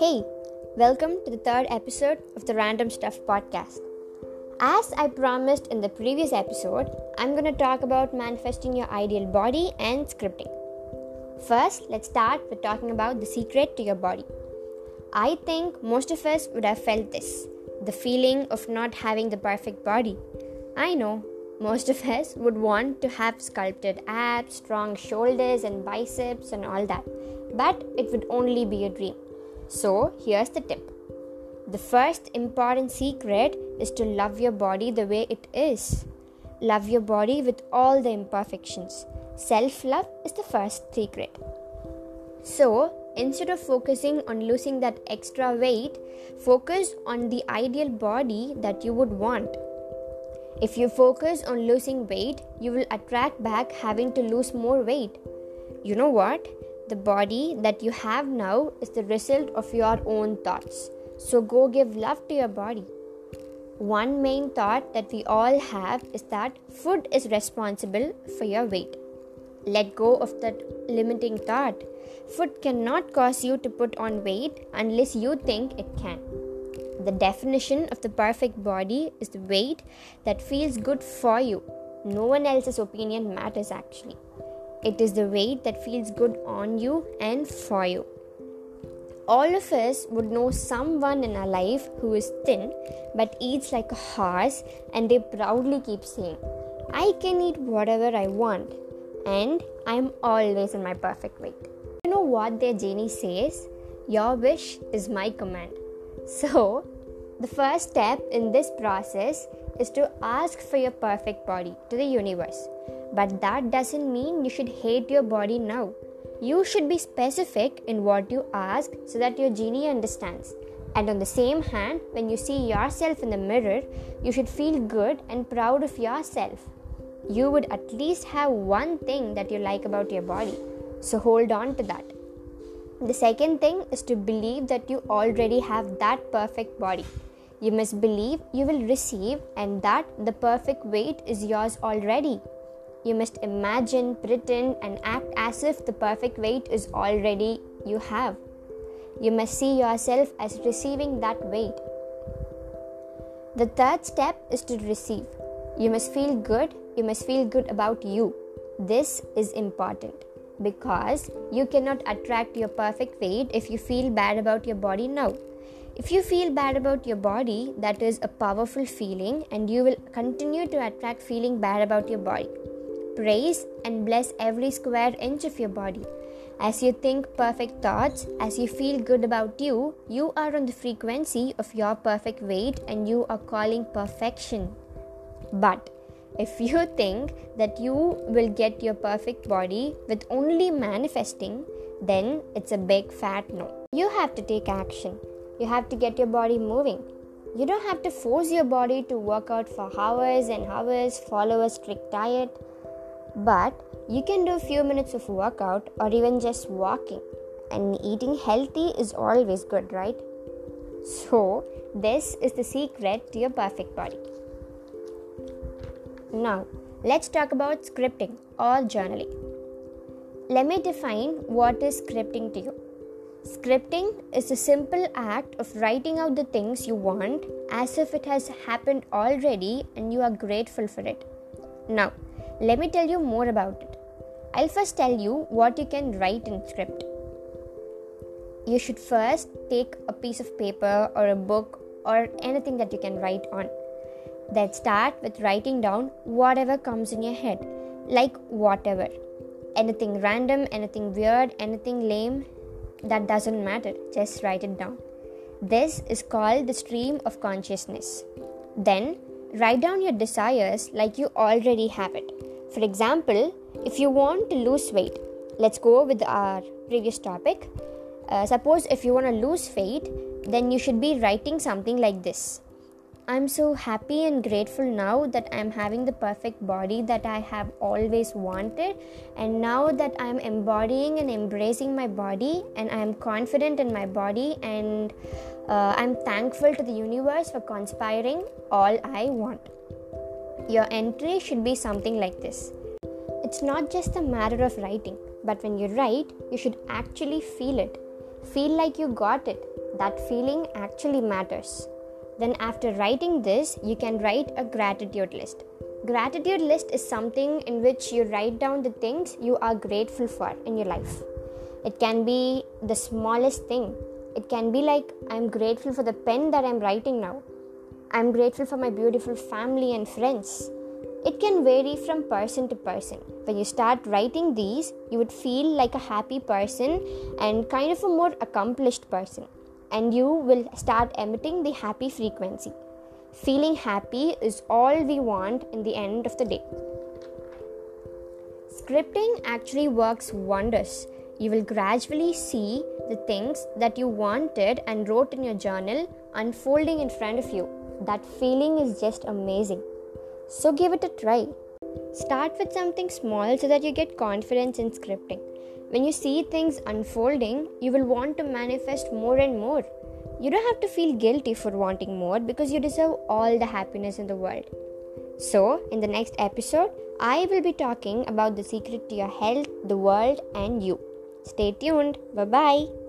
Hey, welcome to the third episode of the Random Stuff podcast. As I promised in the previous episode, I'm going to talk about manifesting your ideal body and scripting. First, let's start with talking about the secret to your body. I think most of us would have felt this the feeling of not having the perfect body. I know most of us would want to have sculpted abs, strong shoulders, and biceps, and all that, but it would only be a dream. So, here's the tip the first important secret is to love your body the way it is. Love your body with all the imperfections. Self love is the first secret. So, instead of focusing on losing that extra weight, focus on the ideal body that you would want. If you focus on losing weight, you will attract back having to lose more weight. You know what? The body that you have now is the result of your own thoughts. So go give love to your body. One main thought that we all have is that food is responsible for your weight. Let go of that limiting thought. Food cannot cause you to put on weight unless you think it can. The definition of the perfect body is the weight that feels good for you. No one else's opinion matters actually. It is the weight that feels good on you and for you. All of us would know someone in our life who is thin but eats like a horse, and they proudly keep saying, I can eat whatever I want, and I'm always in my perfect weight. You know what their genie says? Your wish is my command. So, the first step in this process is to ask for your perfect body to the universe. But that doesn't mean you should hate your body now. You should be specific in what you ask so that your genie understands. And on the same hand, when you see yourself in the mirror, you should feel good and proud of yourself. You would at least have one thing that you like about your body. So hold on to that. The second thing is to believe that you already have that perfect body. You must believe you will receive and that the perfect weight is yours already. You must imagine, pretend, and act as if the perfect weight is already you have. You must see yourself as receiving that weight. The third step is to receive. You must feel good, you must feel good about you. This is important because you cannot attract your perfect weight if you feel bad about your body now. If you feel bad about your body, that is a powerful feeling, and you will continue to attract feeling bad about your body. Praise and bless every square inch of your body. As you think perfect thoughts, as you feel good about you, you are on the frequency of your perfect weight and you are calling perfection. But if you think that you will get your perfect body with only manifesting, then it's a big fat no. You have to take action. You have to get your body moving. You don't have to force your body to work out for hours and hours, follow a strict diet but you can do a few minutes of workout or even just walking. And eating healthy is always good, right? So, this is the secret to your perfect body. Now, let's talk about scripting or journaling. Let me define what is scripting to you. Scripting is a simple act of writing out the things you want as if it has happened already and you are grateful for it. Now, let me tell you more about it. I'll first tell you what you can write in script. You should first take a piece of paper or a book or anything that you can write on. Then start with writing down whatever comes in your head, like whatever. Anything random, anything weird, anything lame, that doesn't matter. Just write it down. This is called the stream of consciousness. Then write down your desires like you already have it. For example, if you want to lose weight, let's go with our previous topic. Uh, suppose if you want to lose weight, then you should be writing something like this I'm so happy and grateful now that I'm having the perfect body that I have always wanted. And now that I'm embodying and embracing my body, and I'm confident in my body, and uh, I'm thankful to the universe for conspiring all I want. Your entry should be something like this It's not just a matter of writing, but when you write, you should actually feel it. Feel like you got it. that feeling actually matters. Then, after writing this, you can write a gratitude list. Gratitude list is something in which you write down the things you are grateful for in your life. It can be the smallest thing. It can be like, I'm grateful for the pen that I'm writing now. I'm grateful for my beautiful family and friends. It can vary from person to person. When you start writing these, you would feel like a happy person and kind of a more accomplished person. And you will start emitting the happy frequency. Feeling happy is all we want in the end of the day. Scripting actually works wonders. You will gradually see the things that you wanted and wrote in your journal unfolding in front of you. That feeling is just amazing. So give it a try. Start with something small so that you get confidence in scripting. When you see things unfolding, you will want to manifest more and more. You don't have to feel guilty for wanting more because you deserve all the happiness in the world. So, in the next episode, I will be talking about the secret to your health, the world, and you. Stay tuned. Bye bye.